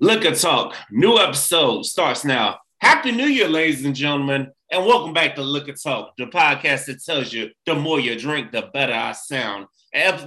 Liquor Talk, new episode starts now. Happy New Year, ladies and gentlemen, and welcome back to Liquor Talk, the podcast that tells you the more you drink, the better I sound.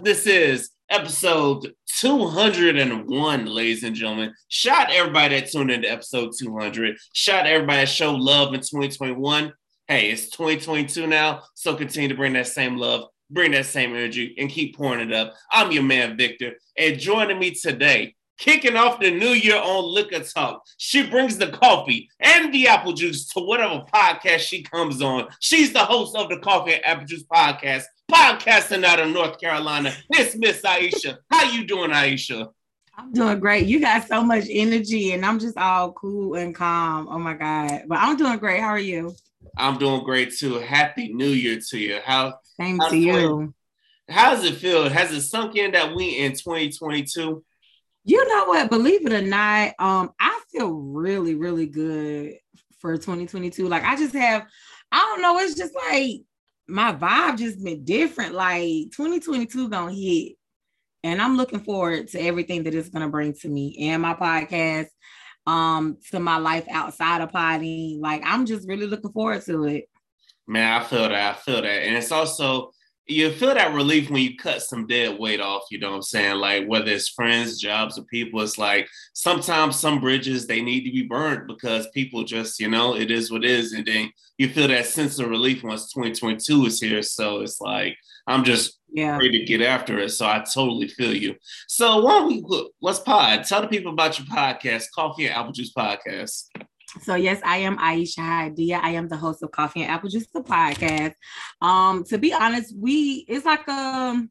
This is episode 201, ladies and gentlemen. Shout everybody that tuned into episode 200. Shout everybody that showed love in 2021. Hey, it's 2022 now, so continue to bring that same love, bring that same energy, and keep pouring it up. I'm your man, Victor, and joining me today kicking off the new year on Liquor Talk. She brings the coffee and the apple juice to whatever podcast she comes on. She's the host of the Coffee and Apple Juice podcast, podcasting out of North Carolina. It's Miss Aisha. How you doing, Aisha? I'm doing great. You got so much energy, and I'm just all cool and calm. Oh my god! But I'm doing great. How are you? I'm doing great too. Happy New Year to you. How? Same to you. How does it feel? Has it sunk in that we in 2022? You know what? Believe it or not, um, I feel really, really good for 2022. Like I just have, I don't know, it's just like my vibe just been different. Like 2022 gonna hit. And I'm looking forward to everything that it's gonna bring to me and my podcast, um, to my life outside of potting. Like I'm just really looking forward to it. Man, I feel that. I feel that. And it's also you feel that relief when you cut some dead weight off, you know what I'm saying? Like whether it's friends, jobs, or people, it's like sometimes some bridges they need to be burnt because people just, you know, it is what it is. And then you feel that sense of relief once 2022 is here. So it's like I'm just yeah. ready to get after it. So I totally feel you. So why don't we let's pod. Tell the people about your podcast, Coffee and Apple Juice Podcast. So yes, I am Aisha Hadia. I am the host of Coffee and Apple Juice, the podcast. Um, to be honest, we it's like um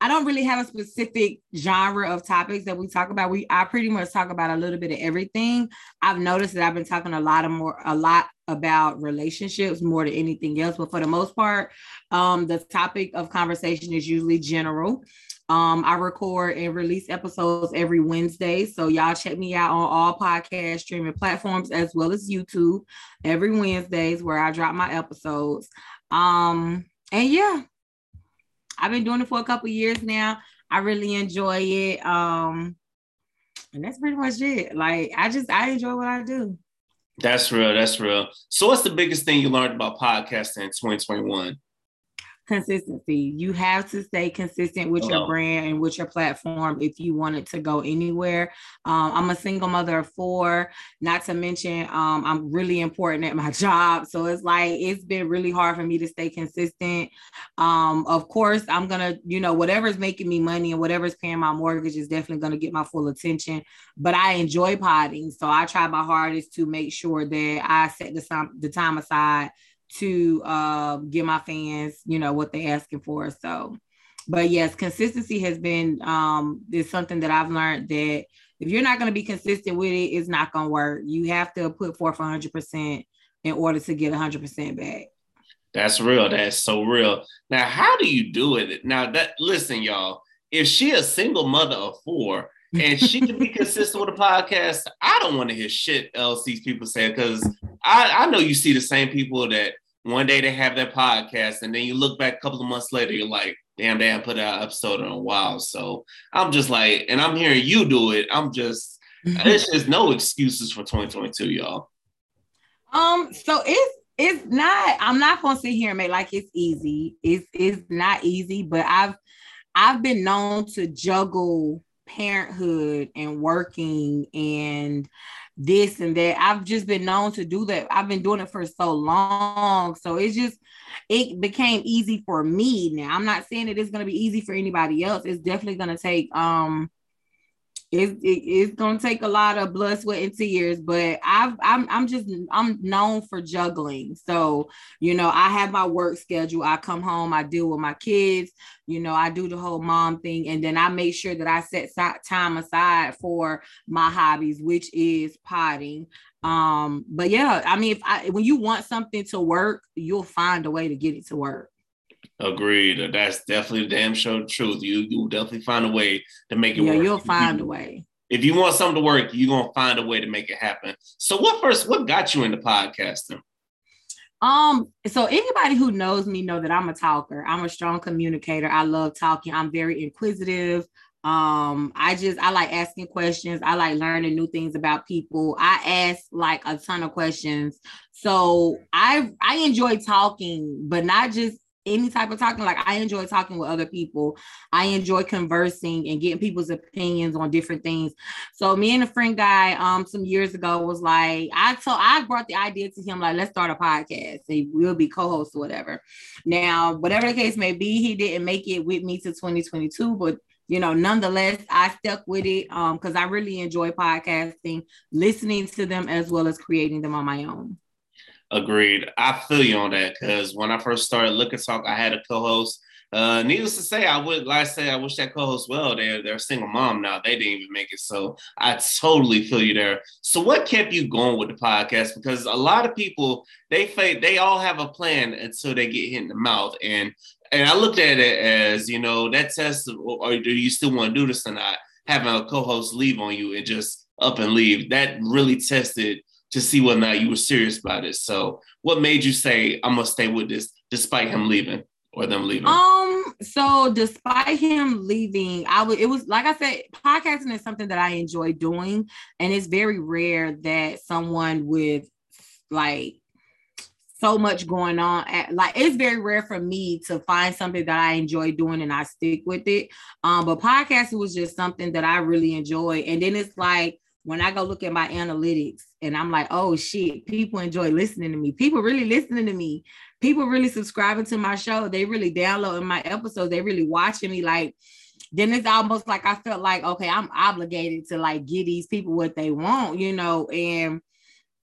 I don't really have a specific genre of topics that we talk about. We I pretty much talk about a little bit of everything. I've noticed that I've been talking a lot of more a lot about relationships more than anything else, but for the most part, um, the topic of conversation is usually general. Um, I record and release episodes every Wednesday. So y'all check me out on all podcast streaming platforms as well as YouTube every Wednesdays where I drop my episodes. Um, and yeah, I've been doing it for a couple years now. I really enjoy it. Um, and that's pretty much it. Like I just I enjoy what I do. That's real. That's real. So what's the biggest thing you learned about podcasting in 2021? Consistency. You have to stay consistent with your brand and with your platform if you want it to go anywhere. Um, I'm a single mother of four, not to mention um, I'm really important at my job. So it's like it's been really hard for me to stay consistent. Um, of course, I'm gonna, you know, whatever's making me money and whatever's paying my mortgage is definitely gonna get my full attention. But I enjoy potting, so I try my hardest to make sure that I set the time the time aside to uh, give my fans, you know, what they're asking for. So, but yes, consistency has been um, is something that I've learned that if you're not going to be consistent with it, it's not going to work. You have to put forth 100% in order to get 100% back. That's real. That's so real. Now, how do you do it? Now, that listen, y'all. If she a single mother of four and she can be consistent with a podcast, I don't want to hear shit else these people say because I, I know you see the same people that one day they have their podcast and then you look back a couple of months later, you're like, damn, they haven't put out an episode in a while. So I'm just like, and I'm hearing you do it. I'm just, there's just no excuses for 2022, y'all. Um, so it's it's not, I'm not gonna sit here and make like it's easy. It's it's not easy, but I've I've been known to juggle parenthood and working and this and that. I've just been known to do that. I've been doing it for so long. So it's just, it became easy for me now. I'm not saying that it is going to be easy for anybody else. It's definitely going to take, um, it's, it, it's gonna take a lot of blood, sweat, and tears. But I've I'm I'm just I'm known for juggling. So you know, I have my work schedule. I come home, I deal with my kids. You know, I do the whole mom thing, and then I make sure that I set time aside for my hobbies, which is potting. Um, but yeah, I mean, if I when you want something to work, you'll find a way to get it to work. Agreed. That's definitely the damn show truth. You you definitely find a way to make it work. yeah, work. you'll find a way. If you want something to work, you're gonna find a way to make it happen. So what first what got you into podcasting? Um, so anybody who knows me know that I'm a talker. I'm a strong communicator. I love talking. I'm very inquisitive. Um, I just I like asking questions. I like learning new things about people. I ask like a ton of questions. So I I enjoy talking, but not just any type of talking. Like I enjoy talking with other people. I enjoy conversing and getting people's opinions on different things. So me and a friend guy um some years ago was like, I told I brought the idea to him, like, let's start a podcast. And we'll be co-hosts or whatever. Now, whatever the case may be, he didn't make it with me to 2022, but you know, nonetheless, I stuck with it um because I really enjoy podcasting, listening to them as well as creating them on my own. Agreed. I feel you on that because when I first started Liquor Talk, I had a co-host. Uh, needless to say, I would like I say I wish that co-host well. They're they're a single mom now. They didn't even make it, so I totally feel you there. So, what kept you going with the podcast? Because a lot of people they fake they all have a plan until they get hit in the mouth, and and I looked at it as you know that test, or do you still want to do this or not? Having a co-host leave on you and just up and leave that really tested to see whether or not you were serious about it. So, what made you say I'm gonna stay with this despite him leaving or them leaving? Um, so despite him leaving, I would it was like I said, podcasting is something that I enjoy doing, and it's very rare that someone with like so much going on at, like it's very rare for me to find something that I enjoy doing and I stick with it. Um, but podcasting was just something that I really enjoy. And then it's like when I go look at my analytics and I'm like, oh shit, people enjoy listening to me. People really listening to me. People really subscribing to my show. They really downloading my episodes. They really watching me. Like, then it's almost like I felt like, okay, I'm obligated to like give these people what they want, you know. And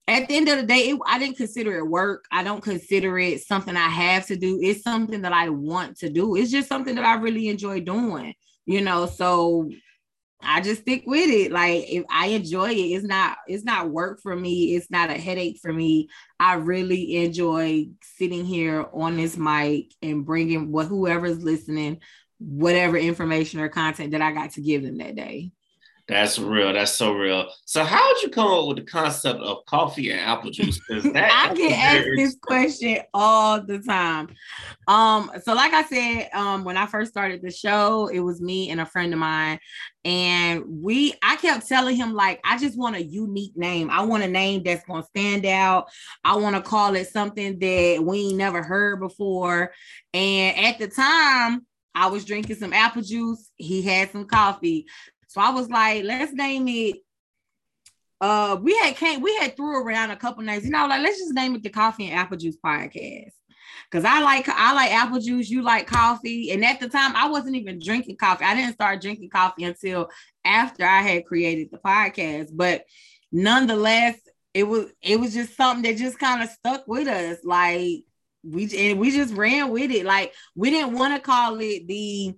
at the end of the day, it, I didn't consider it work. I don't consider it something I have to do. It's something that I want to do. It's just something that I really enjoy doing, you know. So I just stick with it. Like if I enjoy it, it's not it's not work for me. It's not a headache for me. I really enjoy sitting here on this mic and bringing what whoever's listening, whatever information or content that I got to give them that day. That's real. That's so real. So, how did you come up with the concept of coffee and apple juice? Because I get asked this question all the time. Um, so like I said, um, when I first started the show, it was me and a friend of mine, and we. I kept telling him like, I just want a unique name. I want a name that's gonna stand out. I want to call it something that we never heard before. And at the time, I was drinking some apple juice. He had some coffee. So I was like, let's name it. Uh, we had came, we had threw around a couple names. You know, like let's just name it the Coffee and Apple Juice Podcast. Cause I like I like apple juice, you like coffee. And at the time, I wasn't even drinking coffee. I didn't start drinking coffee until after I had created the podcast. But nonetheless, it was it was just something that just kind of stuck with us. Like we and we just ran with it. Like we didn't want to call it the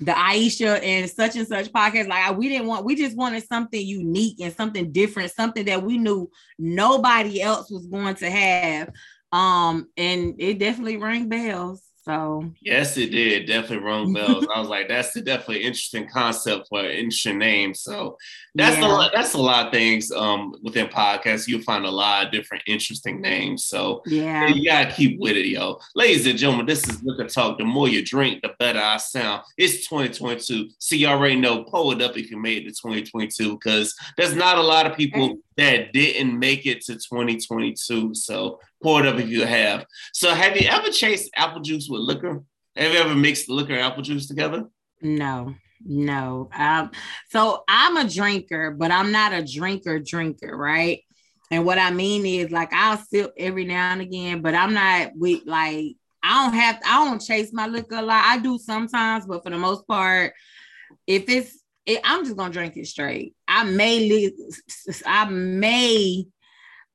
the Aisha and such and such podcast. Like we didn't want, we just wanted something unique and something different, something that we knew nobody else was going to have. Um, and it definitely rang bells. So yes, it did. Definitely rung bells. I was like, that's a definitely interesting concept for an interesting name. So that's yeah. a lot, that's a lot of things um within podcasts. You'll find a lot of different interesting names. So yeah, you gotta keep with it, yo. Ladies and gentlemen, this is Liquor Talk. The more you drink, the better I sound. It's 2022. So you already know, pull it up if you made it to 2022, because there's not a lot of people that didn't make it to 2022. So pour it up if you have. So have you ever chased apple juice with liquor? Have you ever mixed liquor and apple juice together? No, no. Um, so I'm a drinker, but I'm not a drinker drinker, right? And what I mean is like I'll sip every now and again, but I'm not with like I don't have I don't chase my liquor a lot. I do sometimes, but for the most part, if it's it, I'm just gonna drink it straight. I may I may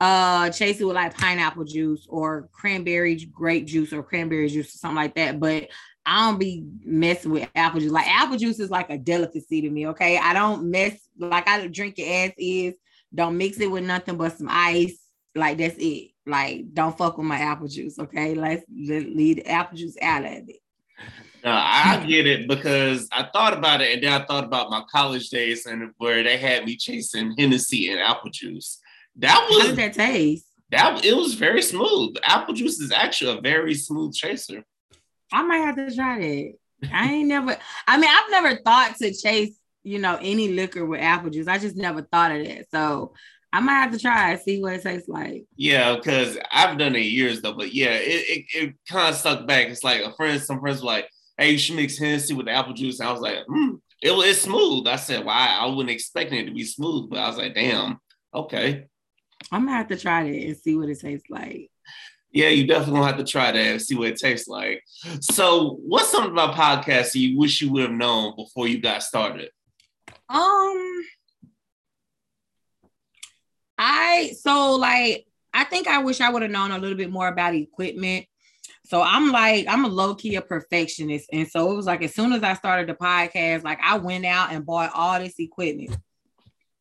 uh chase it with like pineapple juice or cranberry grape juice or cranberry juice or something like that. But I don't be messing with apple juice. Like apple juice is like a delicacy to me. Okay. I don't mess like I drink it as is. Don't mix it with nothing but some ice. Like that's it. Like don't fuck with my apple juice. Okay. Let's leave the apple juice out of it. No, I get it because I thought about it and then I thought about my college days and where they had me chasing Hennessy and apple juice. That was How did that taste? That it was very smooth. Apple juice is actually a very smooth chaser. I might have to try that. I ain't never. I mean, I've never thought to chase, you know, any liquor with apple juice. I just never thought of that. So I might have to try it, see what it tastes like. Yeah, because I've done it years though. But yeah, it, it, it kind of stuck back. It's like a friend, some friends were like, "Hey, you should mix Hennessy with the apple juice." And I was like, mm, "It was smooth." I said, "Why?" Well, I, I wasn't expecting it to be smooth, but I was like, "Damn, okay." I'm gonna have to try it and see what it tastes like. Yeah, you definitely gonna have to try that and see what it tastes like. So, what's something about podcasting you wish you would have known before you got started? Um, I so like I think I wish I would have known a little bit more about equipment. So I'm like, I'm a low key a perfectionist. And so it was like, as soon as I started the podcast, like I went out and bought all this equipment.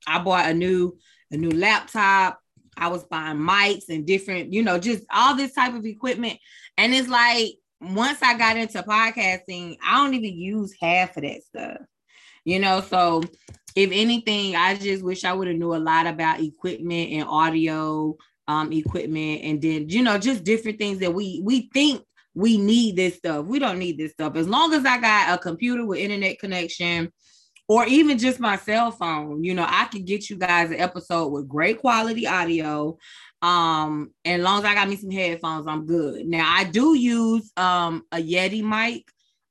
I bought a new, a new laptop. I was buying mics and different, you know, just all this type of equipment. And it's like, once I got into podcasting, I don't even use half of that stuff, you know. So if anything, I just wish I would have knew a lot about equipment and audio um, equipment, and then you know just different things that we we think we need this stuff. We don't need this stuff. As long as I got a computer with internet connection, or even just my cell phone, you know, I can get you guys an episode with great quality audio. Um, and as long as I got me some headphones, I'm good. Now I do use um a Yeti mic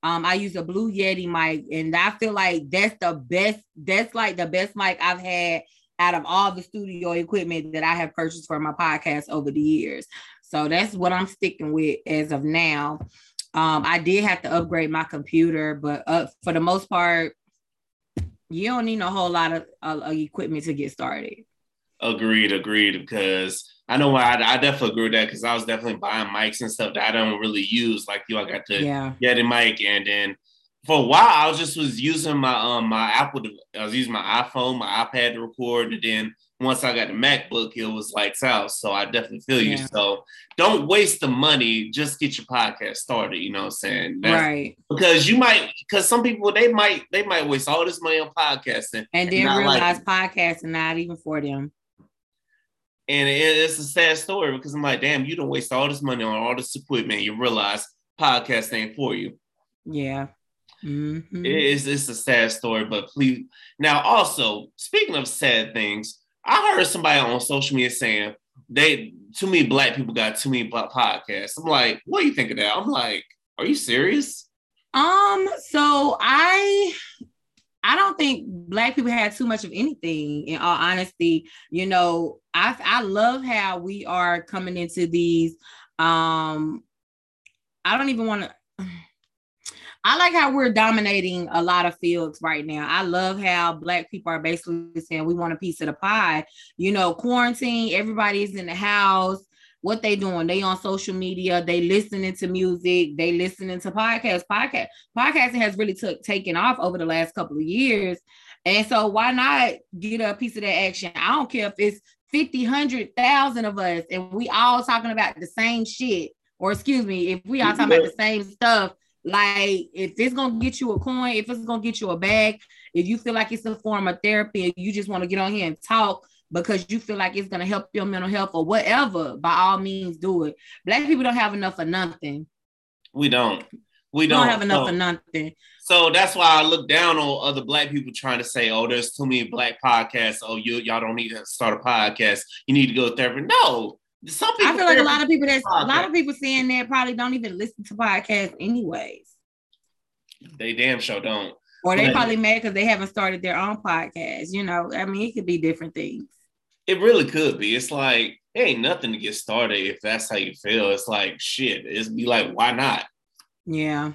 um, I use a Blue Yeti mic, and I feel like that's the best. That's like the best mic I've had out of all the studio equipment that I have purchased for my podcast over the years. So that's what I'm sticking with as of now. Um, I did have to upgrade my computer, but uh, for the most part, you don't need a whole lot of, uh, equipment to get started. Agreed, agreed. Because I know I, I definitely agree with that because I was definitely buying mics and stuff that I don't really use. Like you, I got the yeah. Yeti mic, and then for a while I was just was using my um my Apple. I was using my iPhone, my iPad to record, and then once I got the MacBook, it was like out. So I definitely feel you. Yeah. So don't waste the money. Just get your podcast started. You know what I'm saying? That's, right. Because you might, because some people they might they might waste all this money on podcasting and then realize like, podcasting not even for them. And it's a sad story because I'm like, damn, you don't waste all this money on all this equipment. You realize podcast ain't for you. Yeah. Mm-hmm. It's, it's a sad story, but please. Now, also, speaking of sad things, I heard somebody on social media saying they too many black people got too many black podcasts. I'm like, what do you think of that? I'm like, are you serious? Um, so I I don't think black people had too much of anything in all honesty. You know, I I love how we are coming into these um I don't even want to I like how we're dominating a lot of fields right now. I love how black people are basically saying we want a piece of the pie. You know, quarantine, everybody's in the house. What they doing? They on social media. They listening to music. They listening to podcasts. Podcast podcasting has really took taken off over the last couple of years. And so why not get a piece of that action? I don't care if it's 50 100,000 of us and we all talking about the same shit. Or excuse me if we all talking about the same stuff like if it's gonna get you a coin if it's gonna get you a bag if you feel like it's a form of therapy and you just want to get on here and talk because you feel like it's to help your mental health or whatever, by all means, do it. Black people don't have enough of nothing. We don't. We don't, don't have enough so, of nothing. So that's why I look down on other black people trying to say, "Oh, there's too many black podcasts. Oh, you y'all don't need to start a podcast. You need to go to therapy." No, some people. I feel like a lot of people that's a lot of people saying that probably don't even listen to podcasts anyways. They damn sure don't. Or they but, probably mad because they haven't started their own podcast. You know, I mean, it could be different things. It really could be. It's like it ain't nothing to get started if that's how you feel. It's like shit. It's be like, why not? Yeah.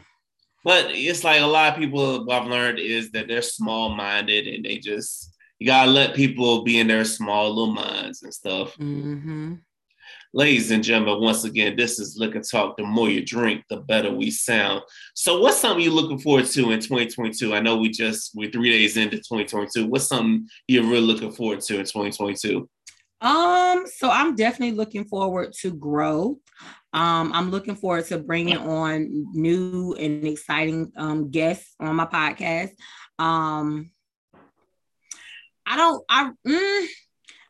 But it's like a lot of people what I've learned is that they're small minded and they just you gotta let people be in their small little minds and stuff. Mm-hmm. Ladies and gentlemen, once again, this is Liquor Talk. The more you drink, the better we sound. So, what's something you're looking forward to in 2022? I know we just we're three days into 2022. What's something you're really looking forward to in 2022? Um, so I'm definitely looking forward to growth. Um, I'm looking forward to bringing on new and exciting um, guests on my podcast. Um, I don't, I, mm,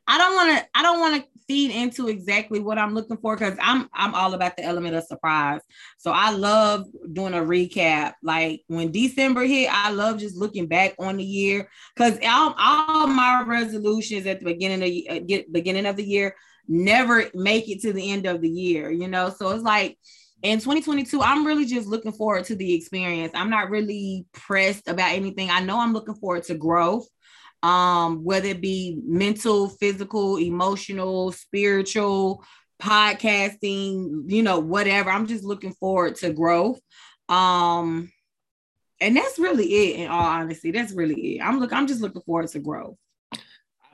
I don't want to, I don't want to feed into exactly what I'm looking for because I'm I'm all about the element of surprise. So I love doing a recap. Like when December hit, I love just looking back on the year because all, all my resolutions at the beginning of the uh, beginning of the year never make it to the end of the year. You know, so it's like in 2022 i'm really just looking forward to the experience i'm not really pressed about anything i know i'm looking forward to growth um, whether it be mental, physical, emotional, spiritual, podcasting, you know, whatever. I'm just looking forward to growth. Um, and that's really it in all honesty. That's really it. I'm look, I'm just looking forward to growth.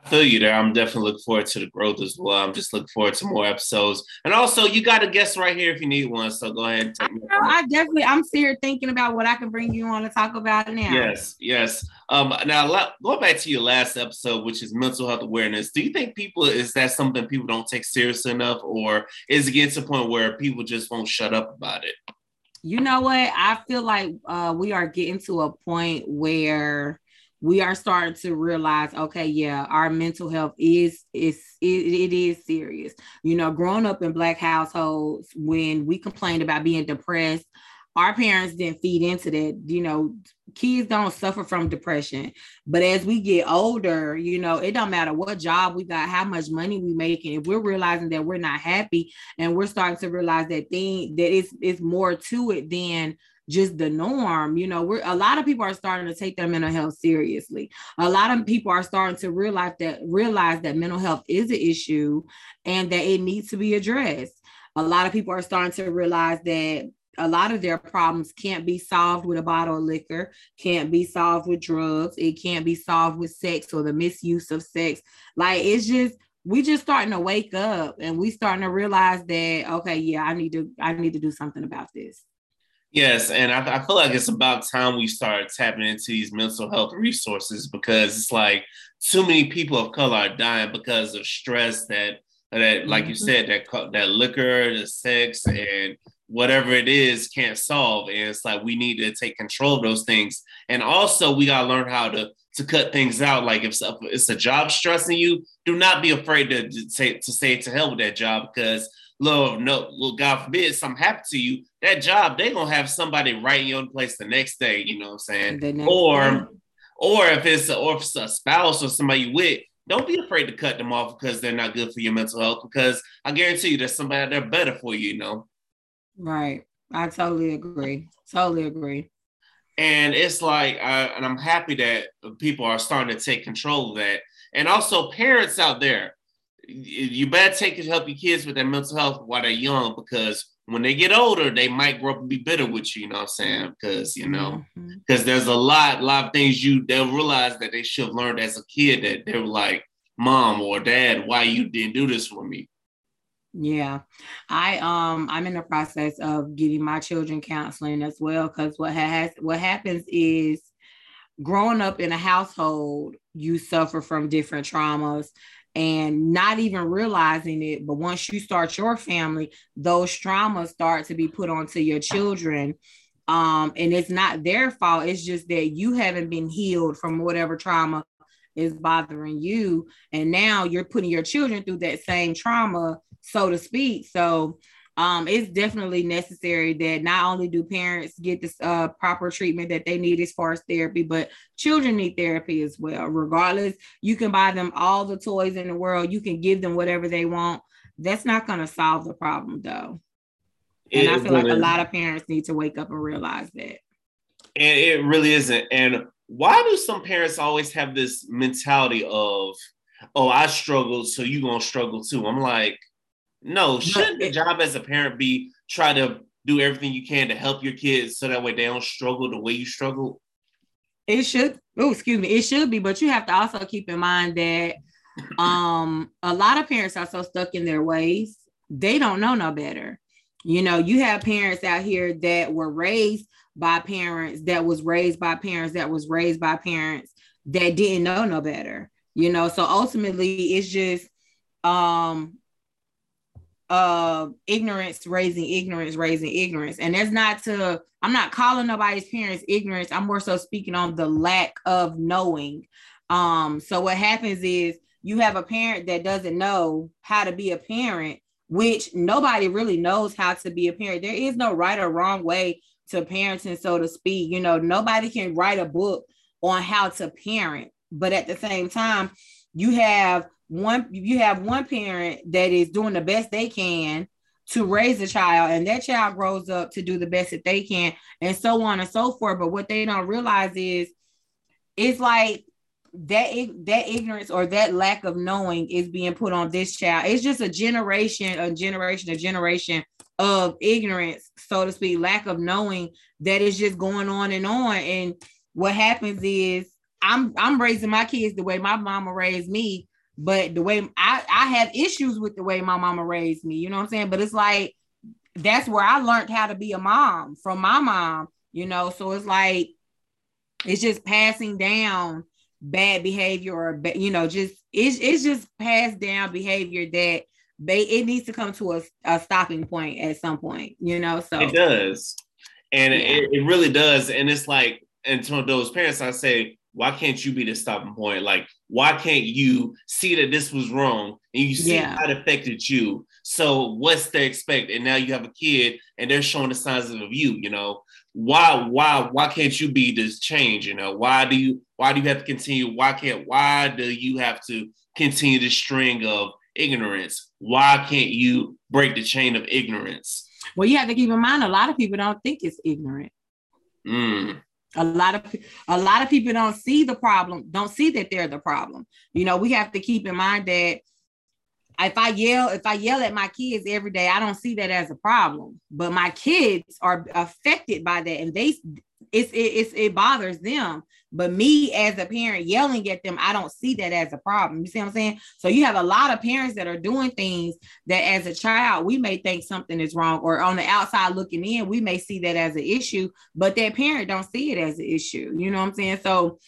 Feel you there. I'm definitely looking forward to the growth as well. I'm just looking forward to more episodes. And also, you got a guest right here if you need one. So go ahead. I, know, I definitely, I'm here thinking about what I can bring you on to talk about now. Yes, yes. Um, now, going back to your last episode, which is mental health awareness, do you think people is that something people don't take seriously enough, or is it getting to the point where people just won't shut up about it? You know what? I feel like uh, we are getting to a point where we are starting to realize okay yeah our mental health is is it, it is serious. You know growing up in black households when we complained about being depressed our parents didn't feed into that. You know kids don't suffer from depression but as we get older you know it don't matter what job we got how much money we making if we're realizing that we're not happy and we're starting to realize that thing that it's it's more to it than just the norm. You know, we're a lot of people are starting to take their mental health seriously. A lot of people are starting to realize that realize that mental health is an issue and that it needs to be addressed. A lot of people are starting to realize that a lot of their problems can't be solved with a bottle of liquor, can't be solved with drugs, it can't be solved with sex or the misuse of sex. Like it's just we just starting to wake up and we starting to realize that okay, yeah, I need to I need to do something about this. Yes, and I, I, feel like it's about time we start tapping into these mental health resources because it's like too many people of color are dying because of stress that that, like you mm-hmm. said, that that liquor, the sex, and whatever it is can't solve. And it's like we need to take control of those things, and also we gotta learn how to to cut things out. Like if it's a job stressing you, do not be afraid to, to say to say to hell with that job because Lord, no, well, God forbid something happen to you, that job, they gonna have somebody right in your place the next day, you know what I'm saying? Or day. or if it's a, or if it's a spouse or somebody you with, don't be afraid to cut them off because they're not good for your mental health. Because I guarantee you there's somebody out there better for you, you know. Right. I totally agree. Totally agree. And it's like, uh, and I'm happy that people are starting to take control of that. And also, parents out there, you better take to help your kids with their mental health while they're young because when they get older, they might grow up and be bitter with you, you know what I'm saying? Because, you know, because mm-hmm. there's a lot, a lot of things you they'll realize that they should have learned as a kid that they were like, mom or dad, why you didn't do this for me. Yeah. I um I'm in the process of getting my children counseling as well. Cause what has what happens is growing up in a household, you suffer from different traumas and not even realizing it. But once you start your family, those traumas start to be put onto your children. Um, and it's not their fault. It's just that you haven't been healed from whatever trauma is bothering you. And now you're putting your children through that same trauma, so to speak. So um, it's definitely necessary that not only do parents get this uh, proper treatment that they need as far as therapy, but children need therapy as well. Regardless, you can buy them all the toys in the world, you can give them whatever they want. That's not going to solve the problem, though. And it I feel like a lot of parents need to wake up and realize that. And it really isn't. And why do some parents always have this mentality of, oh, I struggled, so you're going to struggle too? I'm like, no, shouldn't the job as a parent be try to do everything you can to help your kids so that way they don't struggle the way you struggle? It should. Oh, excuse me. It should be, but you have to also keep in mind that um a lot of parents are so stuck in their ways they don't know no better. You know, you have parents out here that were raised by parents that was raised by parents that was raised by parents that didn't know no better. You know, so ultimately it's just um uh ignorance raising ignorance raising ignorance and that's not to i'm not calling nobody's parents ignorance i'm more so speaking on the lack of knowing um so what happens is you have a parent that doesn't know how to be a parent, which nobody really knows how to be a parent. There is no right or wrong way to parenting, so to speak. You know, nobody can write a book on how to parent, but at the same time, you have one you have one parent that is doing the best they can to raise a child and that child grows up to do the best that they can and so on and so forth. But what they don't realize is it's like that that ignorance or that lack of knowing is being put on this child. It's just a generation a generation a generation of ignorance so to speak lack of knowing that is just going on and on. And what happens is i'm i'm raising my kids the way my mama raised me but the way I, I have issues with the way my mama raised me, you know what I'm saying? But it's like that's where I learned how to be a mom from my mom, you know. So it's like it's just passing down bad behavior or you know, just it's it's just passed down behavior that they it needs to come to a, a stopping point at some point, you know. So it does. And yeah. it, it really does. And it's like, and to those parents, I say, why can't you be the stopping point? Like, why can't you see that this was wrong and you see yeah. how it affected you? So what's they expect? And now you have a kid and they're showing the signs of you, you know. Why, why, why can't you be this change? You know, why do you why do you have to continue? Why can't why do you have to continue the string of ignorance? Why can't you break the chain of ignorance? Well, you have to keep in mind a lot of people don't think it's ignorant. Mm a lot of a lot of people don't see the problem don't see that they're the problem. You know we have to keep in mind that if i yell if i yell at my kids every day i don't see that as a problem. But my kids are affected by that and they it's it, it's it bothers them but me as a parent yelling at them, I don't see that as a problem. You see what I'm saying? So you have a lot of parents that are doing things that as a child, we may think something is wrong, or on the outside looking in, we may see that as an issue, but that parent don't see it as an issue. You know what I'm saying? So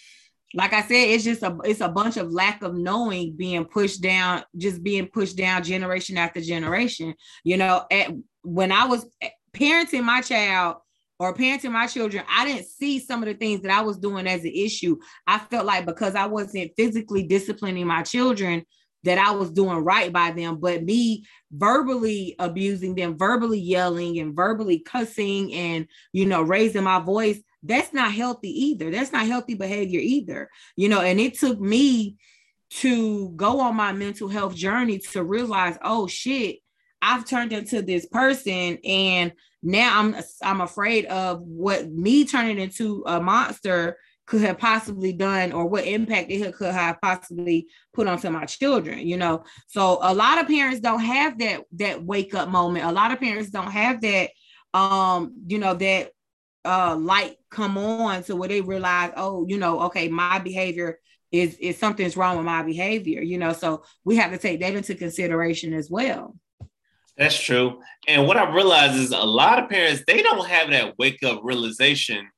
like I said, it's just a it's a bunch of lack of knowing being pushed down, just being pushed down generation after generation. You know, at, when I was eh, parenting my child, or parenting my children, I didn't see some of the things that I was doing as an issue. I felt like because I wasn't physically disciplining my children, that I was doing right by them, but me verbally abusing them, verbally yelling and verbally cussing and, you know, raising my voice, that's not healthy either. That's not healthy behavior either, you know, and it took me to go on my mental health journey to realize, oh shit, I've turned into this person and now I'm I'm afraid of what me turning into a monster could have possibly done or what impact it could have possibly put onto my children you know? So a lot of parents don't have that that wake up moment. A lot of parents don't have that um you know that uh light come on so where they realize oh you know okay my behavior is is something's wrong with my behavior you know? So we have to take that into consideration as well that's true. And what I realize is a lot of parents, they don't have that wake up realization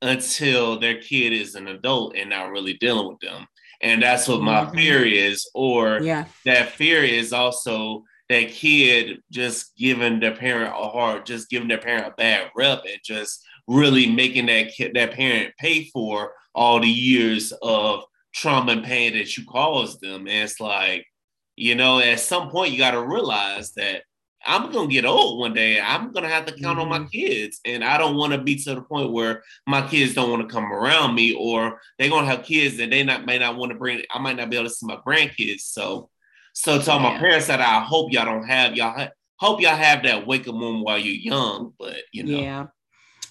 until their kid is an adult and not really dealing with them. And that's what my mm-hmm. fear is. Or yeah. that fear is also that kid just giving their parent a hard, just giving their parent a bad rep and just really making that kid, that parent pay for all the years of trauma and pain that you caused them. And it's like, you know, at some point you got to realize that I'm gonna get old one day. I'm gonna have to count mm-hmm. on my mm-hmm. kids, and I don't want to be to the point where my kids don't want to come around me, or they're gonna have kids and they not may not want to bring. I might not be able to see my grandkids. So, so to all my parents that I hope y'all don't have y'all ha- hope y'all have that wake up moment while you're young. But you know, yeah,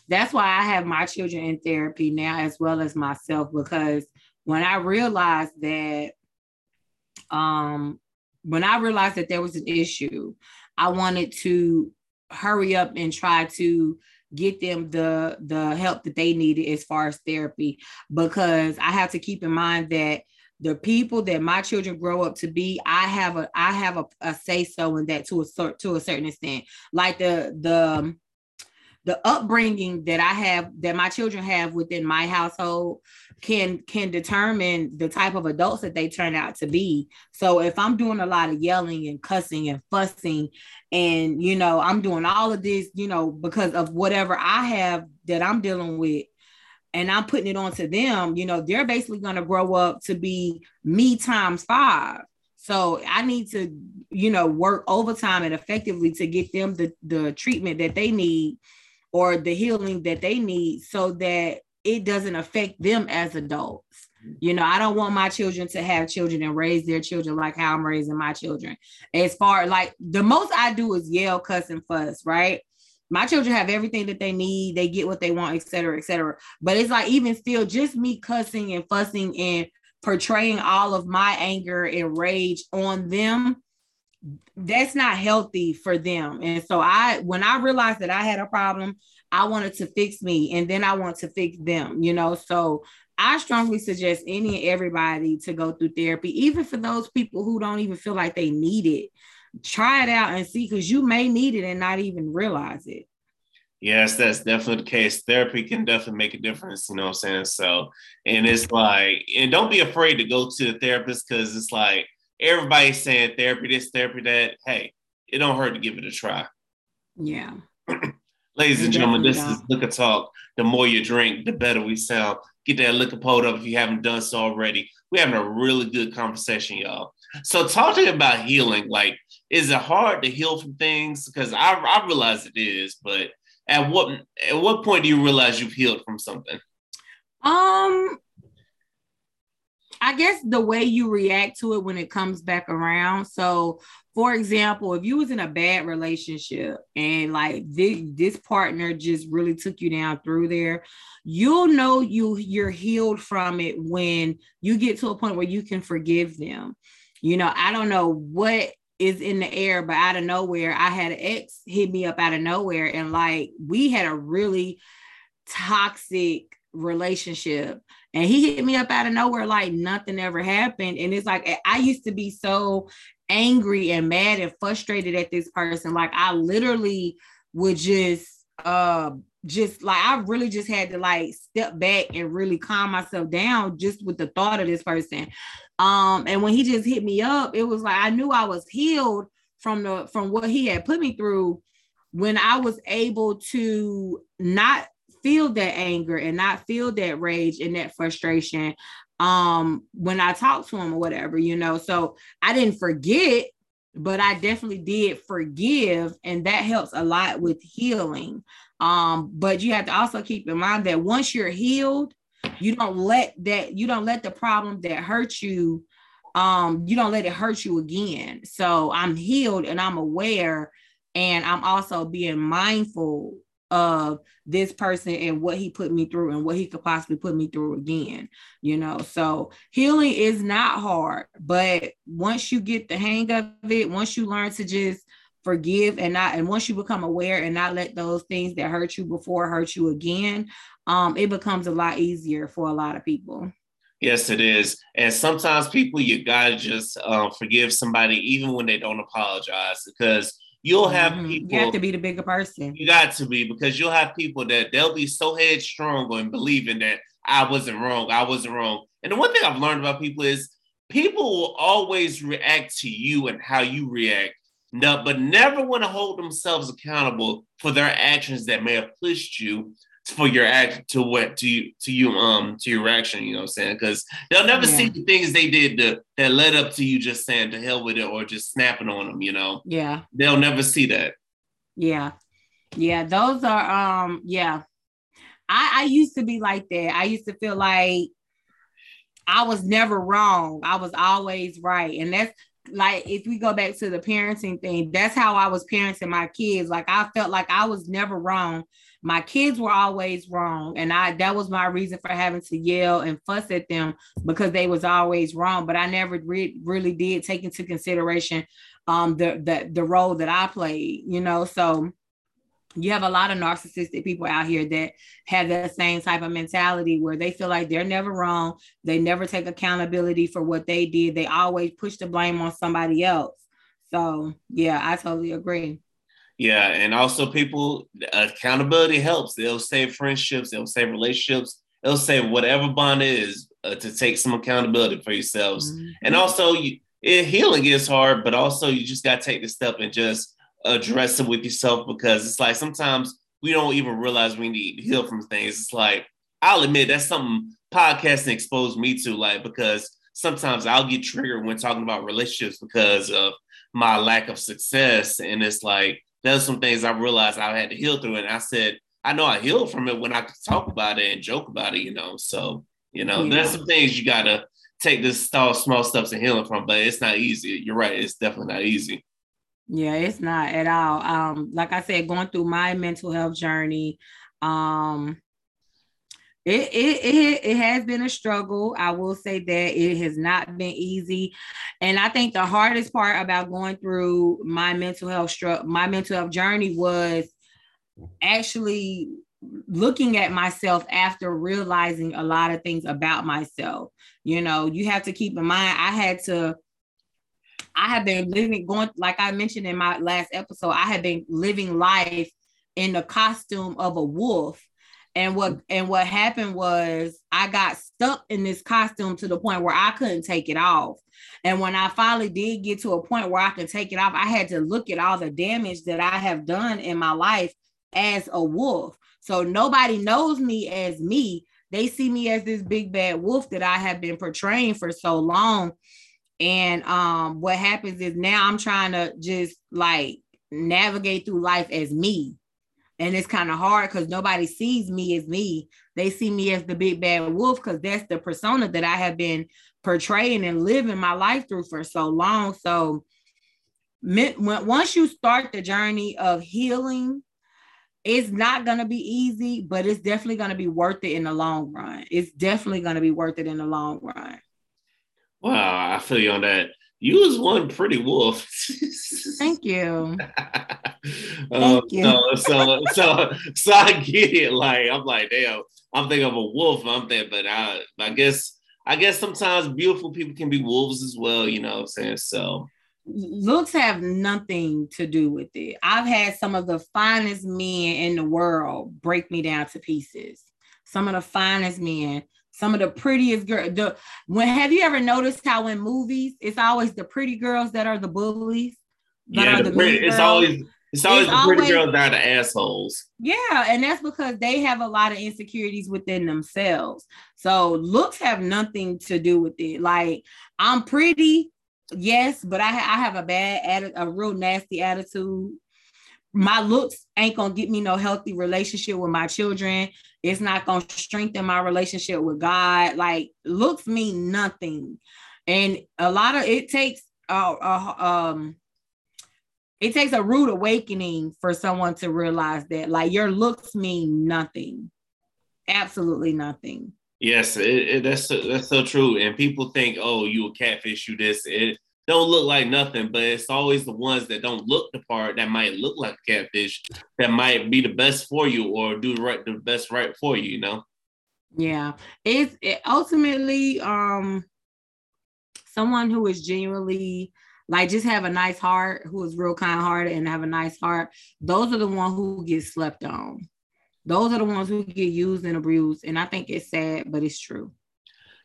that's why I have my children in therapy now as well as myself because when I realized that, um, when I realized that there was an issue I wanted to hurry up and try to get them the the help that they needed as far as therapy. Because I have to keep in mind that the people that my children grow up to be i have a i have a, a say so in that to a to a certain extent. Like the the the upbringing that I have that my children have within my household can can determine the type of adults that they turn out to be. So if I'm doing a lot of yelling and cussing and fussing and you know I'm doing all of this, you know, because of whatever I have that I'm dealing with and I'm putting it onto them, you know, they're basically going to grow up to be me times 5 So I need to, you know, work overtime and effectively to get them the, the treatment that they need or the healing that they need so that it doesn't affect them as adults. You know, I don't want my children to have children and raise their children like how I'm raising my children. As far like the most I do is yell, cuss, and fuss, right? My children have everything that they need, they get what they want, et cetera, et cetera. But it's like even still, just me cussing and fussing and portraying all of my anger and rage on them that's not healthy for them. And so I when I realized that I had a problem, I wanted to fix me and then I want to fix them, you know. So I strongly suggest any and everybody to go through therapy, even for those people who don't even feel like they need it. Try it out and see because you may need it and not even realize it. Yes, that's definitely the case. Therapy can definitely make a difference, you know what I'm saying? So, and it's like, and don't be afraid to go to the therapist because it's like everybody's saying therapy, this, therapy, that. Hey, it don't hurt to give it a try. Yeah. Ladies and gentlemen, this is Liquor Talk. The more you drink, the better we sound. Get that liquor pulled up if you haven't done so already. We're having a really good conversation, y'all. So, talking about healing, like, is it hard to heal from things? Because I, I realize it is, but at what at what point do you realize you've healed from something? Um, I guess the way you react to it when it comes back around. So, for example, if you was in a bad relationship and like this, this partner just really took you down through there, you'll know you you're healed from it when you get to a point where you can forgive them. You know, I don't know what is in the air, but out of nowhere, I had an ex hit me up out of nowhere, and like we had a really toxic relationship and he hit me up out of nowhere like nothing ever happened and it's like i used to be so angry and mad and frustrated at this person. Like I literally would just uh just like I really just had to like step back and really calm myself down just with the thought of this person. Um and when he just hit me up, it was like I knew I was healed from the from what he had put me through when I was able to not feel that anger and not feel that rage and that frustration um when I talked to him or whatever, you know. So I didn't forget, but I definitely did forgive, and that helps a lot with healing. Um, but you have to also keep in mind that once you're healed, you don't let that you don't let the problem that hurt you um you don't let it hurt you again so i'm healed and i'm aware and i'm also being mindful of this person and what he put me through and what he could possibly put me through again you know? So healing is not hard but once you get the hang of it once you learn to just forgive and not and once you become aware and not let those things that hurt you before hurt you again um it becomes a lot easier for a lot of people. Yes it is. And sometimes people you gotta just uh, forgive somebody even when they don't apologize because You'll have mm-hmm. people. You have to be the bigger person. You got to be because you'll have people that they'll be so headstrong and believing that I wasn't wrong. I wasn't wrong. And the one thing I've learned about people is people will always react to you and how you react. No, but never want to hold themselves accountable for their actions that may have pushed you for your act to what to you to you um to your action, you know what I'm saying? Because they'll never yeah. see the things they did to, that led up to you just saying to hell with it or just snapping on them, you know. Yeah. They'll never see that. Yeah. Yeah. Those are um yeah. I, I used to be like that. I used to feel like I was never wrong. I was always right. And that's like if we go back to the parenting thing, that's how I was parenting my kids. Like I felt like I was never wrong my kids were always wrong and i that was my reason for having to yell and fuss at them because they was always wrong but i never re- really did take into consideration um the, the the role that i played you know? So you have a lot of narcissistic people out here that have that same type of mentality where they feel like they're never wrong. They never take accountability for what they did. They always push the blame on somebody else. So yeah i totally agree yeah, and also people accountability helps. They'll save friendships, they'll save relationships, they'll save whatever bond is uh, to take some accountability for yourselves. Mm-hmm. And also, you, it, healing is hard, but also you just got to take the step and just address it with yourself because it's like sometimes we don't even realize we need to heal from things. It's like I'll admit that's something podcasting exposed me to, like because sometimes I'll get triggered when talking about relationships because of my lack of success. And it's like, there's some things I realized I had to heal through. And I said, I know I healed from it when I could talk about it and joke about it, you know. So, you know, yeah. there's some things you gotta take this small, small steps and healing from, but it's not easy. You're right, it's definitely not easy. Yeah, it's not at all. Um, like I said, going through my mental health journey, um, it, it it it has been a struggle. I will say that it has not been easy, and I think the hardest part about going through my mental health stru- my mental health journey was actually looking at myself after realizing a lot of things about myself. You know, you have to keep in mind I had to I have been living going like I mentioned in my last episode, I have been living life in the costume of a wolf and what and what happened was I got stuck in this costume to the point where I couldn't take it off. And when I finally did get to a point where I can take it off, I had to look at all the damage that I have done in my life as a wolf. So nobody knows me as me. They see me as this big bad wolf that I have been portraying for so long. And um what happens is now I'm trying to just like navigate through life as me and it's kind of hard because nobody sees me as me. They see me as the big bad wolf because that's the persona that I have been portraying and living my life through for so long. So, once you start the journey of healing, it's not going to be easy, but it's definitely going to be worth it in the long run. It's definitely going to be worth it in the long run. Wow, I feel you on that. You was one pretty wolf. Thank you. um, Thank you. So, so, so, so I get it. Like I'm like, damn. I'm thinking of a wolf. I'm thinking, but I, I guess, I guess sometimes beautiful people can be wolves as well. You know what I'm saying? So looks have nothing to do with it. I've had some of the finest men in the world break me down to pieces. Some of the finest men some of the prettiest girls. The when have you ever noticed how in movies it's always the pretty girls that are the bullies? That yeah, the pretty, it's always it's always it's the pretty always, girls that are the assholes. Yeah, and that's because they have a lot of insecurities within themselves. So looks have nothing to do with it. Like I'm pretty, yes, but I, I have a bad, a real nasty attitude my looks ain't gonna get me no healthy relationship with my children. It's not gonna strengthen my relationship with God. Like looks mean nothing, and a lot of it takes uh, uh um it takes a rude awakening for someone to realize that like your looks mean nothing, absolutely nothing. Yes, it, it, that's that's so true. And people think, oh, you a catfish, you this. It don't look like nothing, but it's always the ones that don't look the part that might look like catfish that might be the best for you or do the right the best right for you, you know. Yeah. It's it ultimately um someone who is genuinely like just have a nice heart, who is real kind hearted and have a nice heart. Those are the ones who get slept on. Those are the ones who get used and abused. And I think it's sad, but it's true.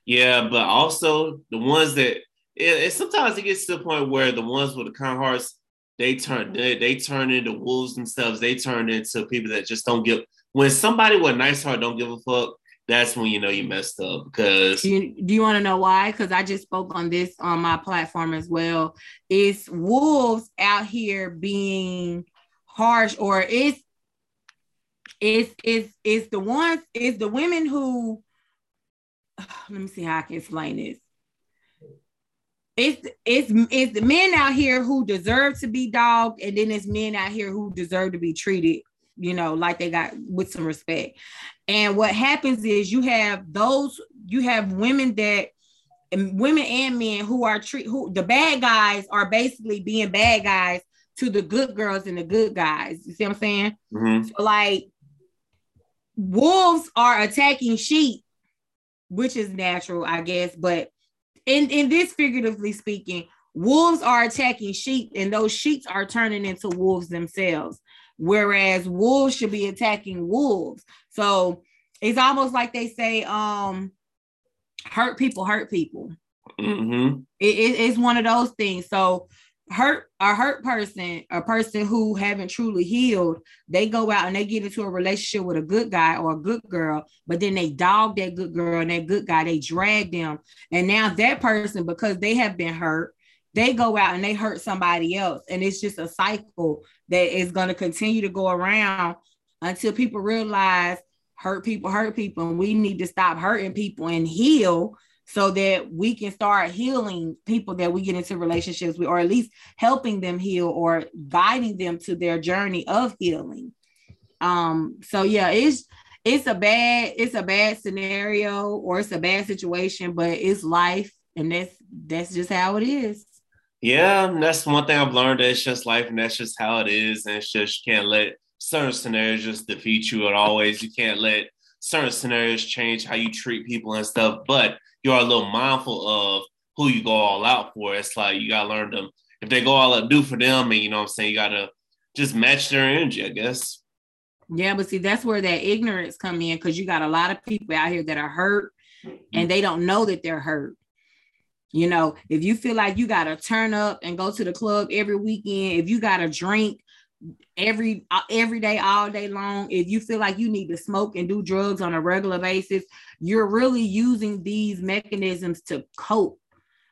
Yeah, but also the ones that it, it, sometimes it gets to the point where the ones with the kind hearts they turn they, they turn into wolves themselves. They turn into people that just don't give. When somebody with a nice heart don't give a fuck, that's when you know you messed up. Because do you, you want to know why? Because I just spoke on this on my platform as well. It's wolves out here being harsh, or it's it's it's it's the ones it's the women who. Let me see how I can explain this it's it's it's the men out here who deserve to be dogged, and then it's men out here who deserve to be treated, you know, like they got with some respect. And what happens is you have those, you have women that and women and men who are treat who the bad guys are basically being bad guys to the good girls and the good guys. You see what I'm saying? Mm-hmm. So like wolves are attacking sheep, which is natural, I guess, but in in this figuratively speaking, wolves are attacking sheep, and those sheep are turning into wolves themselves. Whereas wolves should be attacking wolves. So it's almost like they say, um, hurt people hurt people. Mm-hmm. It, it, it's one of those things. So hurt a hurt person, a person who haven't truly healed, they go out and they get into a relationship with a good guy or a good girl, but then they dog that good girl and that good guy, they drag them. And now that person, because they have been hurt, they go out and they hurt somebody else. And it's just a cycle that is going to continue to go around until people realize hurt people hurt people and we need to stop hurting people and heal so that we can start healing people that we get into relationships with, or at least helping them heal or guiding them to their journey of healing. Um, so yeah, it's it's a bad, it's a bad scenario or it's a bad situation, but it's life, and that's that's just how it is. Yeah, that's one thing I've learned. That it's just life, and that's just how it is, and it's just you can't let certain scenarios just defeat you. And always, you can't let certain scenarios change how you treat people and stuff. But you're a little mindful of who you go all out for. It's like you gotta learn them if they go all out, do for them, and you know what I'm saying. You gotta just match their energy, I guess. Yeah, but see, that's where that ignorance come in because you got a lot of people out here that are hurt and they don't know that they're hurt. You know, if you feel like you got to turn up and go to the club every weekend, if you got to drink every uh, every day all day long if you feel like you need to smoke and do drugs on a regular basis you're really using these mechanisms to cope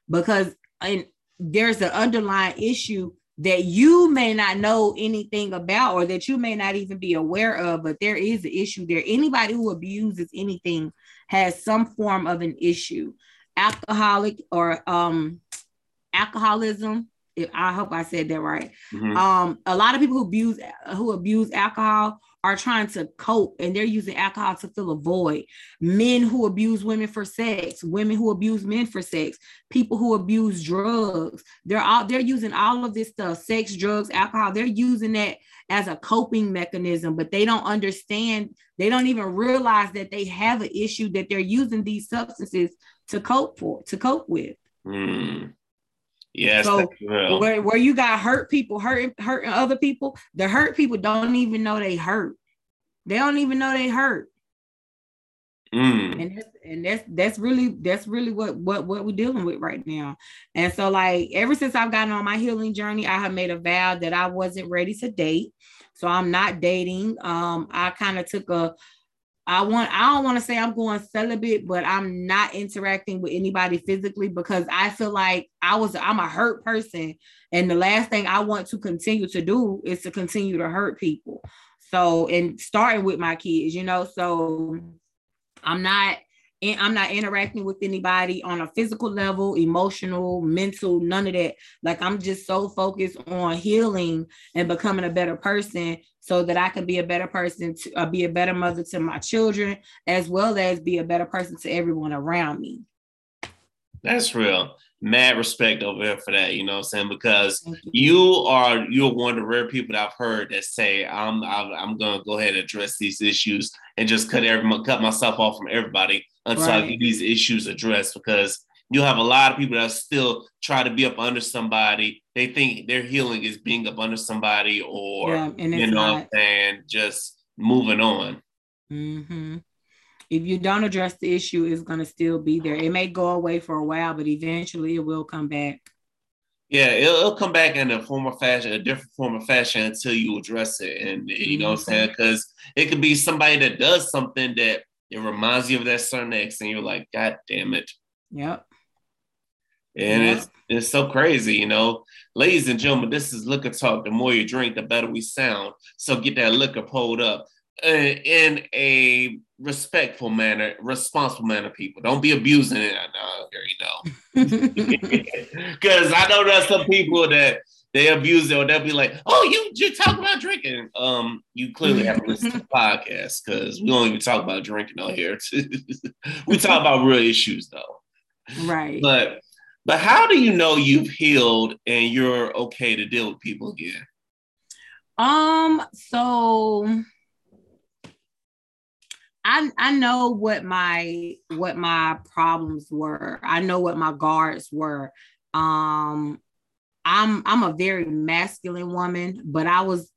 because and there's an underlying issue that you may not know anything about or that you may not even be aware of but there is an issue there. Anybody who abuses anything has some form of an issue. Alcoholic or um alcoholism if I hope I said that right. Mm-hmm. Um, a lot of people who abuse who abuse alcohol are trying to cope and they're using alcohol to fill a void. Men who abuse women for sex, women who abuse men for sex, people who abuse drugs. They're all they're using all of this stuff, sex, drugs, alcohol. They're using that as a coping mechanism, but they don't understand, they don't even realize that they have an issue that they're using these substances to cope for, to cope with. Mm. Yes. So where, where you got hurt people hurting hurting other people, the hurt people don't even know they hurt. They don't even know they hurt. Mm. And that's and that's that's really that's really what what what we're dealing with right now. And so like ever since I've gotten on my healing journey, I have made a vow that I wasn't ready to date. So I'm not dating. Um, I kind of took a I want I don't want to say I'm going celibate, but I'm not interacting with anybody physically because I feel like I was I'm a hurt person. And the last thing I want to continue to do is to continue to hurt people. So and starting with my kids, you know, so I'm not I'm not interacting with anybody on a physical level, emotional, mental, none of that. Like I'm just so focused on healing and becoming a better person so that I can be a better person to uh, be a better mother to my children as well as be a better person to everyone around me. That's real. Mad respect over here for that, you know what I'm saying? Because you. are you're one of the rare people that I've heard that say I'm I'm, I'm gonna go ahead and address these issues and just cut everyone cut myself off from everybody until right. I get these issues addressed because you have a lot of people that still try to be up under somebody. They think their healing is being up under somebody or yeah, you know and just moving on. Mm-hmm. If you don't address the issue, it's gonna still be there. It may go away for a while, but eventually it will come back. Yeah, it'll, it'll come back in a form of fashion, a different form of fashion until you address it. And you mm-hmm. know what I'm saying? Because it could be somebody that does something that it reminds you of that certain ex, and you're like, God damn it. Yep. And yeah. it's it's so crazy, you know. Ladies and gentlemen, this is liquor talk. The more you drink, the better we sound. So get that liquor pulled up uh, in a respectful manner, responsible manner. People don't be abusing it. No, here you go. Because I know there's some people that they abuse it or they'll be like, "Oh, you you talk about drinking." Um, you clearly haven't listened to the podcast because we don't even talk about drinking on here. we talk about real issues though. Right. But but how do you know you've healed and you're okay to deal with people again? Um, so I I know what my what my problems were. I know what my guards were. Um I'm I'm a very masculine woman, but I was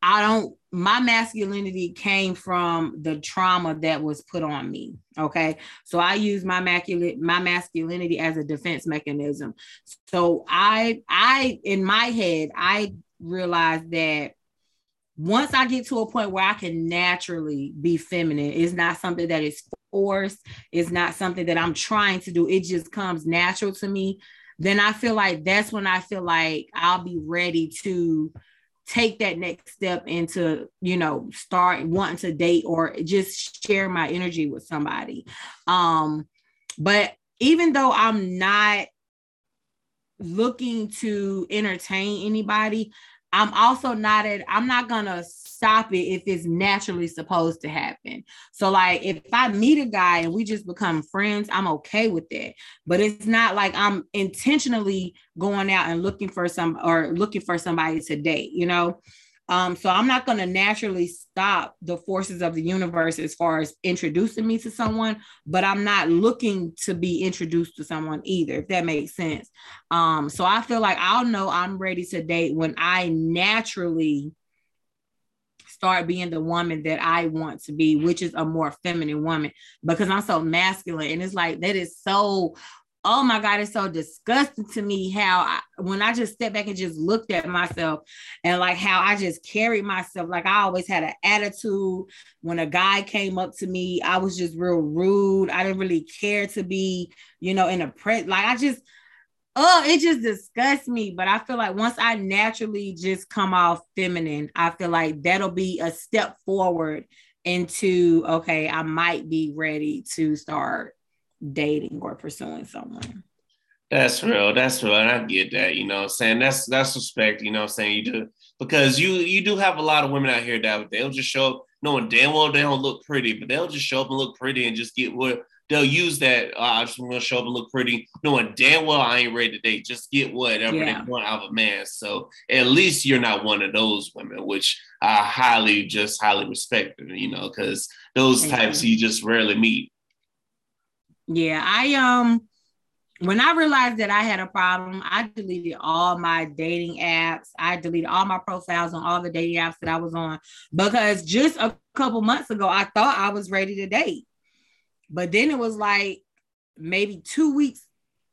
I don't my masculinity came from the trauma that was put on me. Okay. So I use my masculinity, my masculinity as a defense mechanism. So I I in my head, I realized that once I get to a point where I can naturally be feminine, it's not something that is forced, it's not something that I'm trying to do. It just comes natural to me. Then I feel like that's when I feel like I'll be ready to take that next step into you know start wanting to date or just share my energy with somebody um but even though i'm not looking to entertain anybody I'm also not at, I'm not gonna stop it if it's naturally supposed to happen. So, like, if I meet a guy and we just become friends, I'm okay with that. But it's not like I'm intentionally going out and looking for some or looking for somebody to date, you know. Um, so I'm not going to naturally stop the forces of the universe as far as introducing me to someone, but I'm not looking to be introduced to someone either, if that makes sense. Um, so I feel like I'll know I'm ready to date when I naturally start being the woman that I want to be, which is a more feminine woman, because I'm so masculine. And it's like that is so oh my God, it's so disgusting to me how I, when I just stepped back and just looked at myself and like how I just carried myself, like I always had an attitude. When a guy came up to me, I was just real rude. I didn't really care to be, you know, in a press. Like I just, oh, it just disgusts me. But I feel like once I naturally just come off feminine, I feel like that'll be a step forward into okay, I might be ready to start dating or pursuing someone. That's real. That's real. And I get that, you know what I'm saying? That's that's respect, you know what I'm saying? You do because you you do have a lot of women out here that they'll just show up knowing damn well they don't look pretty, but they'll just show up and look pretty and just get what they'll use that. Uh, I just want to show up and look pretty, knowing damn well I ain't ready to date. Just get whatever yeah. they want out of a man. So at least you're not one of those women, which I highly just highly respect, you know, because those types you just rarely meet. Yeah, I um when I realized that I had a problem, I deleted all my dating apps. I deleted all my profiles on all the dating apps that I was on because just a couple months ago, I thought I was ready to date. But then it was like maybe two weeks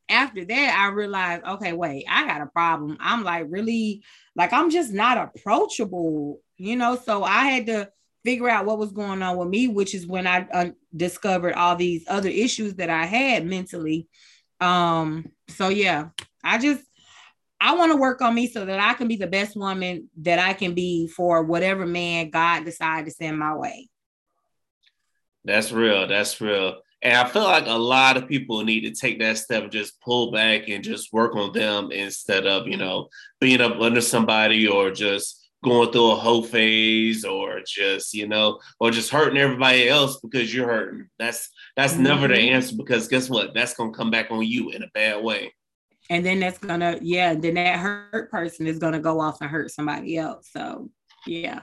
after that, I realized, okay, wait, I got a problem. I'm like really, like, I'm just not approachable, you know? So I had to figure out what was going on with me, which is when I uh, discovered all these other issues that I had mentally. Um, so yeah, I just I want to work on me so that I can be the best woman that I can be for whatever man God decided to send my way. That's real. That's real. And I feel like a lot of people need to take that step just pull back and just work on them instead of, you know, being up under somebody or just going through a whole phase or just you know or just hurting everybody else because you're hurting. That's that's mm-hmm. never the mm-hmm. answer because guess what? That's gonna come back on you in a bad way. And then that's gonna yeah then that hurt person is gonna go off and hurt somebody else. So yeah.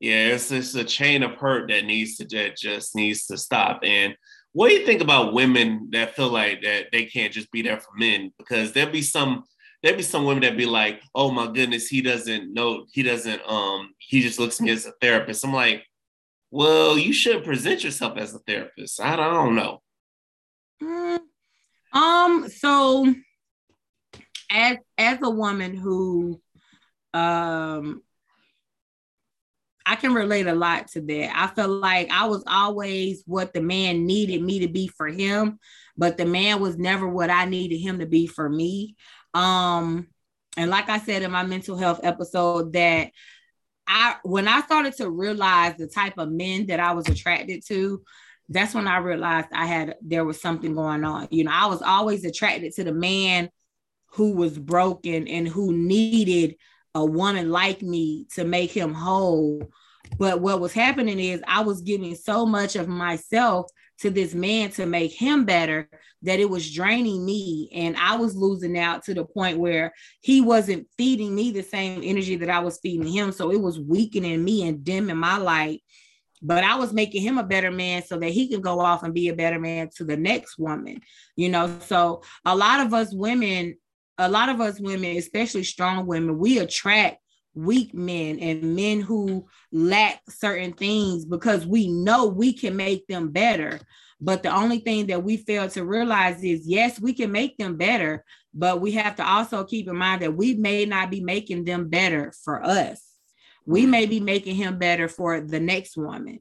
Yeah it's it's a chain of hurt that needs to that just needs to stop. And what do you think about women that feel like that they can't just be there for men? Because there'll be some there'd be some women that be like, oh my goodness, he doesn't know, he doesn't, um, he just looks at me as a therapist. I'm like, well, you should present yourself as a therapist. I don't, I don't know. Mm, um, so as as a woman who um I can relate a lot to that. I feel like I was always what the man needed me to be for him, but the man was never what I needed him to be for me. Um, and like I said in my mental health episode, that I when I started to realize the type of men that I was attracted to, that's when I realized I had there was something going on. You know, I was always attracted to the man who was broken and who needed a woman like me to make him whole. But what was happening is I was giving so much of myself to this man to make him better that it was draining me. And I was losing out to the point where he wasn't feeding me the same energy that I was feeding him. So it was weakening me and dimming my light. But I was making him a better man so that he can go off and be a better man to the next woman you know? So a lot of us women a lot of us women especially strong women we attract weak men and men who lack certain things because we know we can make them better. But the only thing that we fail to realize is yes, we can make them better, but we have to also keep in mind that we may not be making them better for us. We mm. may be making him better for the next woman.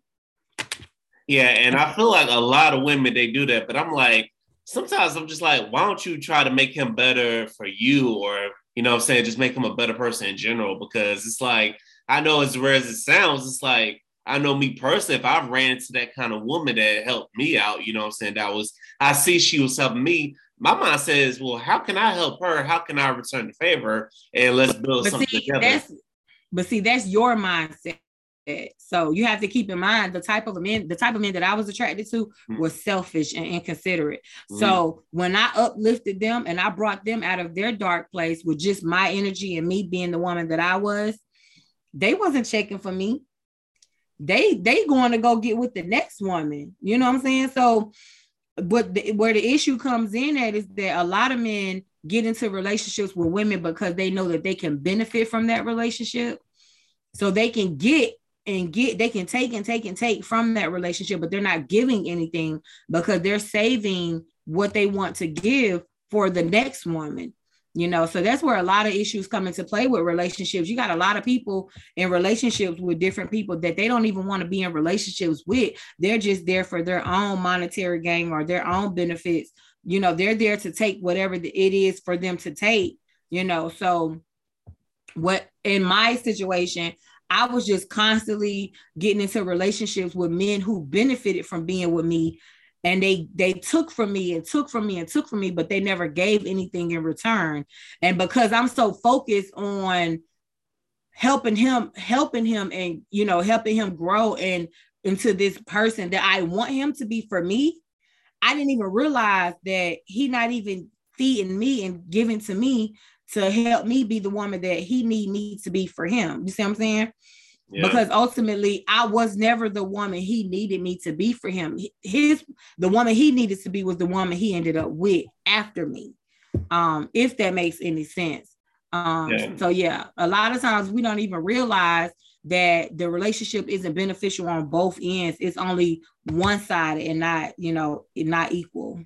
Yeah, and I feel like a lot of women they do that, but I'm like, sometimes I'm just like, why don't you try to make him better for you or you know what I'm saying, just make him a better person in general? Because it's like, I know as rare as it sounds, it's like I know me personally, if I've ran into that kind of woman that helped me out, you know what I'm saying, that was I see she was helping me. My mind says, well, how can I help her? How can I return the favor? And let's build but something see, together. but see, that's your mindset. So you have to keep in mind the type of men, the type of men that I was attracted to mm-hmm. was selfish and inconsiderate. Mm-hmm. So when I uplifted them and I brought them out of their dark place with just my energy and me being the woman that I was, they wasn't checking for me. They they going to go get with the next woman. You know what I'm saying? So, but the, where the issue comes in at is that a lot of men get into relationships with women because they know that they can benefit from that relationship. So they can get and get they can take and take and take from that relationship but they're not giving anything because they're saving what they want to give for the next woman you know? So that's where a lot of issues come into play with relationships. You got a lot of people in relationships with different people that they don't even want to be in relationships with. They're just there for their own monetary gain or their own benefits. You know they're there to take whatever it is for them to take you know? So what in my situation I was just constantly getting into relationships with men who benefited from being with me. And they they took from me and took from me and took from me but they never gave anything in return. And because i'm so focused on helping him helping him and you know helping him grow and into this person that i want him to be for me i didn't even realize that he not even feeding me and giving to me to help me be the woman that he need me to be for him. You see what I'm saying? Yeah. Because ultimately, I was never the woman he needed me to be for him. His the woman he needed to be was the woman he ended up with after me. Um, if that makes any sense. Um, yeah. so yeah, a lot of times we don't even realize that the relationship isn't beneficial on both ends. It's only one side and not, you know, not equal.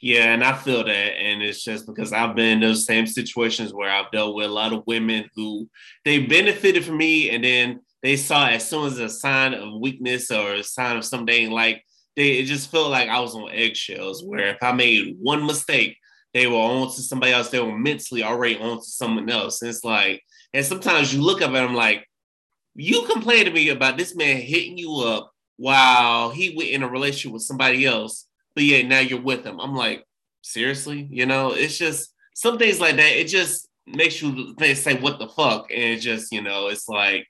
Yeah, and I feel that. And it's just because I've been in those same situations where I've dealt with a lot of women who they benefited from me and then they saw as soon as a sign of weakness or a sign of something like they it just felt like I was on eggshells where if I made one mistake, they were on to somebody else. They were mentally already on to someone else. And it's like, and sometimes you look up at them like, you complain to me about this man hitting you up while he went in a relationship with somebody else but yeah, now you're with him. I'm like, seriously, you know, it's just some things like that. It just makes you say, what the fuck? And it just, you know, it's like,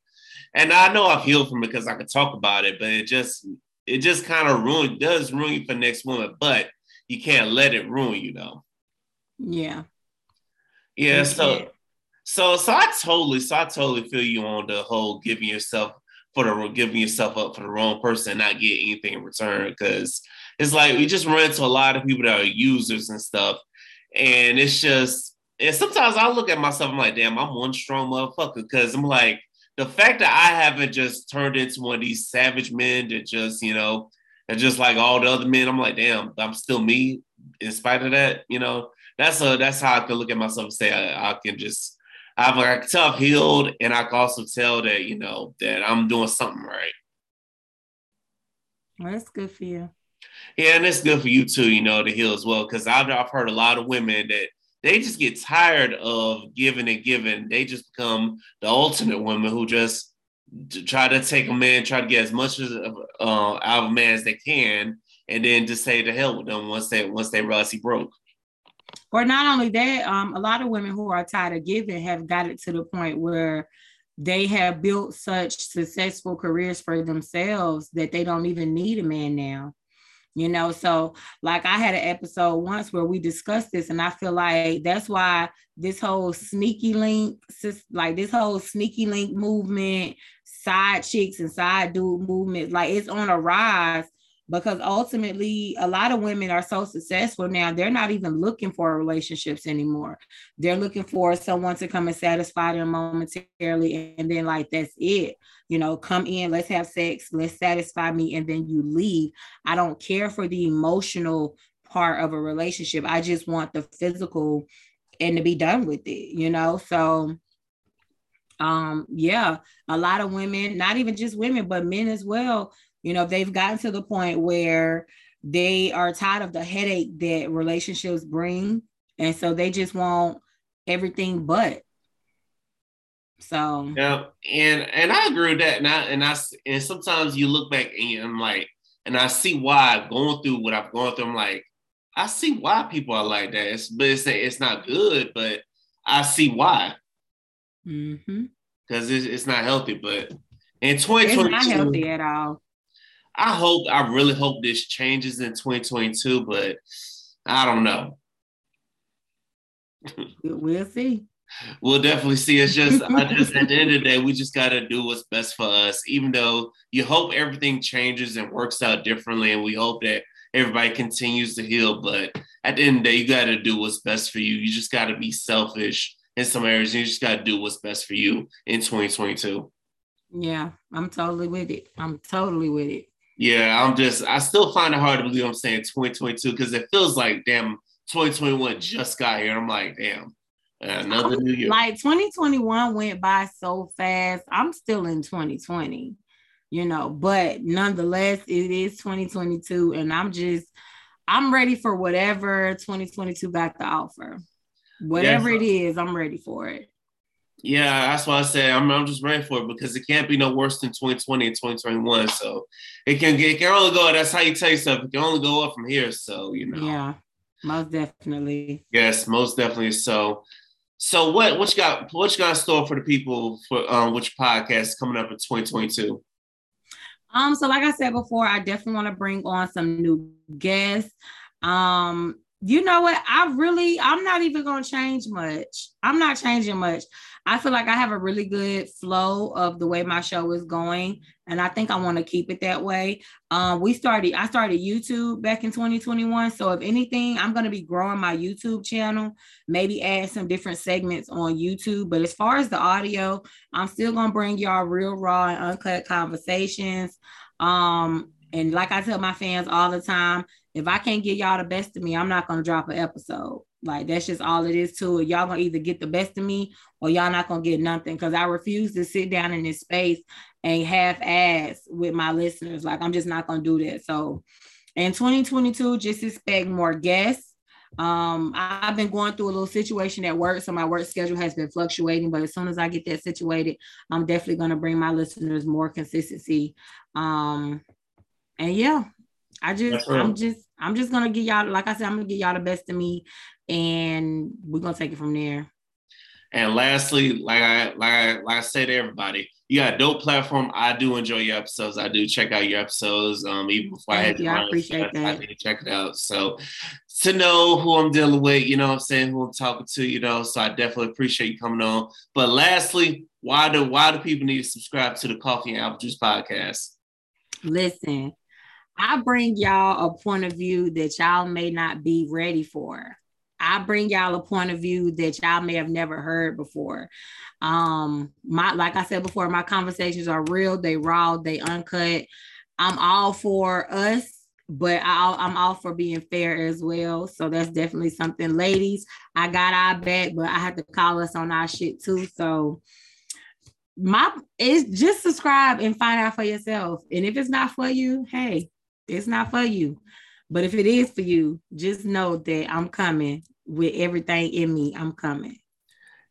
and I know I've healed from it because I could talk about it, but it just, it just kind of ruin, does ruin you for next woman, but you can't let it ruin you though. Yeah. Yeah. So, so, so I totally, so I totally feel you on the whole giving yourself for the giving yourself up for the wrong person and not get anything in return because it's like we just run into a lot of people that are users and stuff. And it's just, and sometimes I look at myself, I'm like, damn, I'm one strong motherfucker. Cause I'm like, the fact that I haven't just turned into one of these savage men that just, you know, and just like all the other men, I'm like, damn, I'm still me in spite of that, you know. That's a that's how I can look at myself and say I, I can just I've like tough healed, and I can also tell that you know that I'm doing something right. Well, that's good for you. Yeah, and it's good for you too, you know, to heal as well. Because I've, I've heard a lot of women that they just get tired of giving and giving. They just become the ultimate woman who just try to take a man, try to get as much as uh, out of a man as they can, and then just say to hell with them once they once they realize he broke. Or not only that, um, a lot of women who are tired of giving have got it to the point where they have built such successful careers for themselves that they don't even need a man now you know? So like i had an episode once where we discussed this and i feel like that's why this whole sneaky link like this whole sneaky link movement side chicks and side dude movement like it's on a rise because ultimately a lot of women are so successful now they're not even looking for relationships anymore. They're looking for someone to come and satisfy them momentarily and then like that's it. You know come in let's have sex let's satisfy me and then you leave. I don't care for the emotional part of a relationship. I just want the physical and to be done with it you know? So um yeah a lot of women not even just women but men as well you know, they've gotten to the point where they are tired of the headache that relationships bring. And so they just want everything but. So yeah, and and I agree with that. And I and I and sometimes you look back and I'm like, and I see why going through what I've gone through. I'm like, I see why people are like that. It's, but it's it's not good, but I see why. Mm-hmm. Because it's, it's not healthy. But in 2022, it's not healthy at all. I hope, I really hope this changes in 2022, but I don't know. We'll see. We'll definitely see. It's just, I just at the end of the day, we just got to do what's best for us. Even though you hope everything changes and works out differently, and we hope that everybody continues to heal. But at the end of the day, you got to do what's best for you. You just got to be selfish in some areas. You just got to do what's best for you in 2022. Yeah, I'm totally with it. I'm totally with it. Yeah, I'm just I still find it hard to believe I'm saying 2022 because it feels like damn 2021 just got here. I'm like, damn, another new year. Like 2021 went by so fast. I'm still in 2020, you know, but nonetheless, it is 2022, and I'm just I'm ready for whatever 2022 got to offer. Whatever yes. it is, I'm ready for it. Yeah, that's why I said I'm, I'm just ready for it because it can't be no worse than 2020 and 2021. So it can it can only go. That's how you tell yourself. It can only go up from here. So you know. Yeah, most definitely. Yes, most definitely. So, so what what you got? What you got in store for the people for um which podcast coming up in 2022? Um, so like I said before, I definitely want to bring on some new guests. Um, you know what? I really, I'm not even gonna change much. I'm not changing much. I feel like I have a really good flow of the way my show is going, and I think I want to keep it that way. Um, we started, I started YouTube back in 2021, so if anything, I'm gonna be growing my YouTube channel, maybe add some different segments on YouTube. But as far as the audio, I'm still gonna bring y'all real raw and uncut conversations. Um, and like I tell my fans all the time, if I can't get y'all the best of me, I'm not gonna drop an episode. Like that's just all it is to it. Y'all gonna either get the best of me or y'all not gonna get nothing. Cause I refuse to sit down in this space and half ass with my listeners. Like I'm just not gonna do that. So in 2022, just expect more guests. Um, I've been going through a little situation at work, so my work schedule has been fluctuating. But as soon as I get that situated, I'm definitely gonna bring my listeners more consistency. Um, and yeah, I just I'm just I'm just gonna get y'all, like I said, I'm gonna get y'all the best of me, and we're gonna take it from there. And lastly, like I like I like I say to everybody, you got a dope platform. I do enjoy your episodes. I do check out your episodes. Um, even before I had you, I appreciate that. I did check it out. So to know who I'm dealing with, you know what I'm saying, who I'm talking to, you know. So I definitely appreciate you coming on. But lastly, why do why do people need to subscribe to the Coffee and Apple Juice podcast? Listen, I bring y'all a point of view that y'all may not be ready for. I bring y'all a point of view that y'all may have never heard before. Um, my like I said before, my conversations are real, they raw, they uncut. I'm all for us, but I, I'm all for being fair as well. So that's definitely something, ladies. I got our back, but I had to call us on our shit too. So my is just subscribe and find out for yourself. And if it's not for you, hey, it's not for you. But if it is for you, just know that I'm coming with everything in me. I'm coming.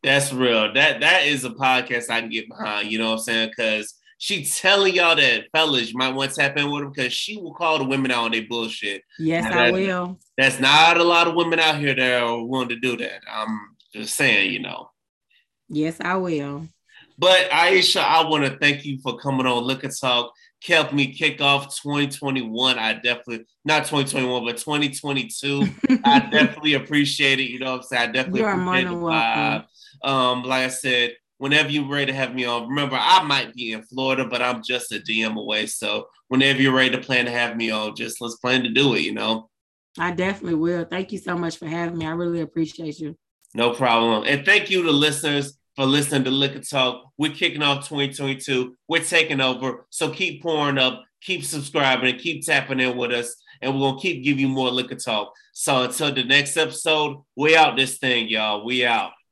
That's real. That that is a podcast I can get behind. You know what I'm saying? Because she telling y'all that fellas you might want to tap in with her because she will call the women out on their bullshit. Yes, I will. That's not a lot of women out here that are willing to do that. I'm just saying, you know. Yes, I will. But Aisha, I want to thank you for coming on Liquor Talk helped me kick off 2021. I definitely not 2021, but 2022. I definitely appreciate it. You know what I'm saying? I definitely You're appreciate the vibe. Um, like I said, whenever you're ready to have me on. Remember, I might be in Florida, but I'm just a DM away. So whenever you're ready to plan to have me on, just let's plan to do it, you know. I definitely will. Thank you so much for having me. I really appreciate you. No problem. And thank you to listeners for listening to Liquor Talk. We're kicking off 2022. We're taking over. So keep pouring up, keep subscribing, and keep tapping in with us. And we're going to keep giving you more Liquor Talk. So until the next episode, we out this thing, y'all. We out.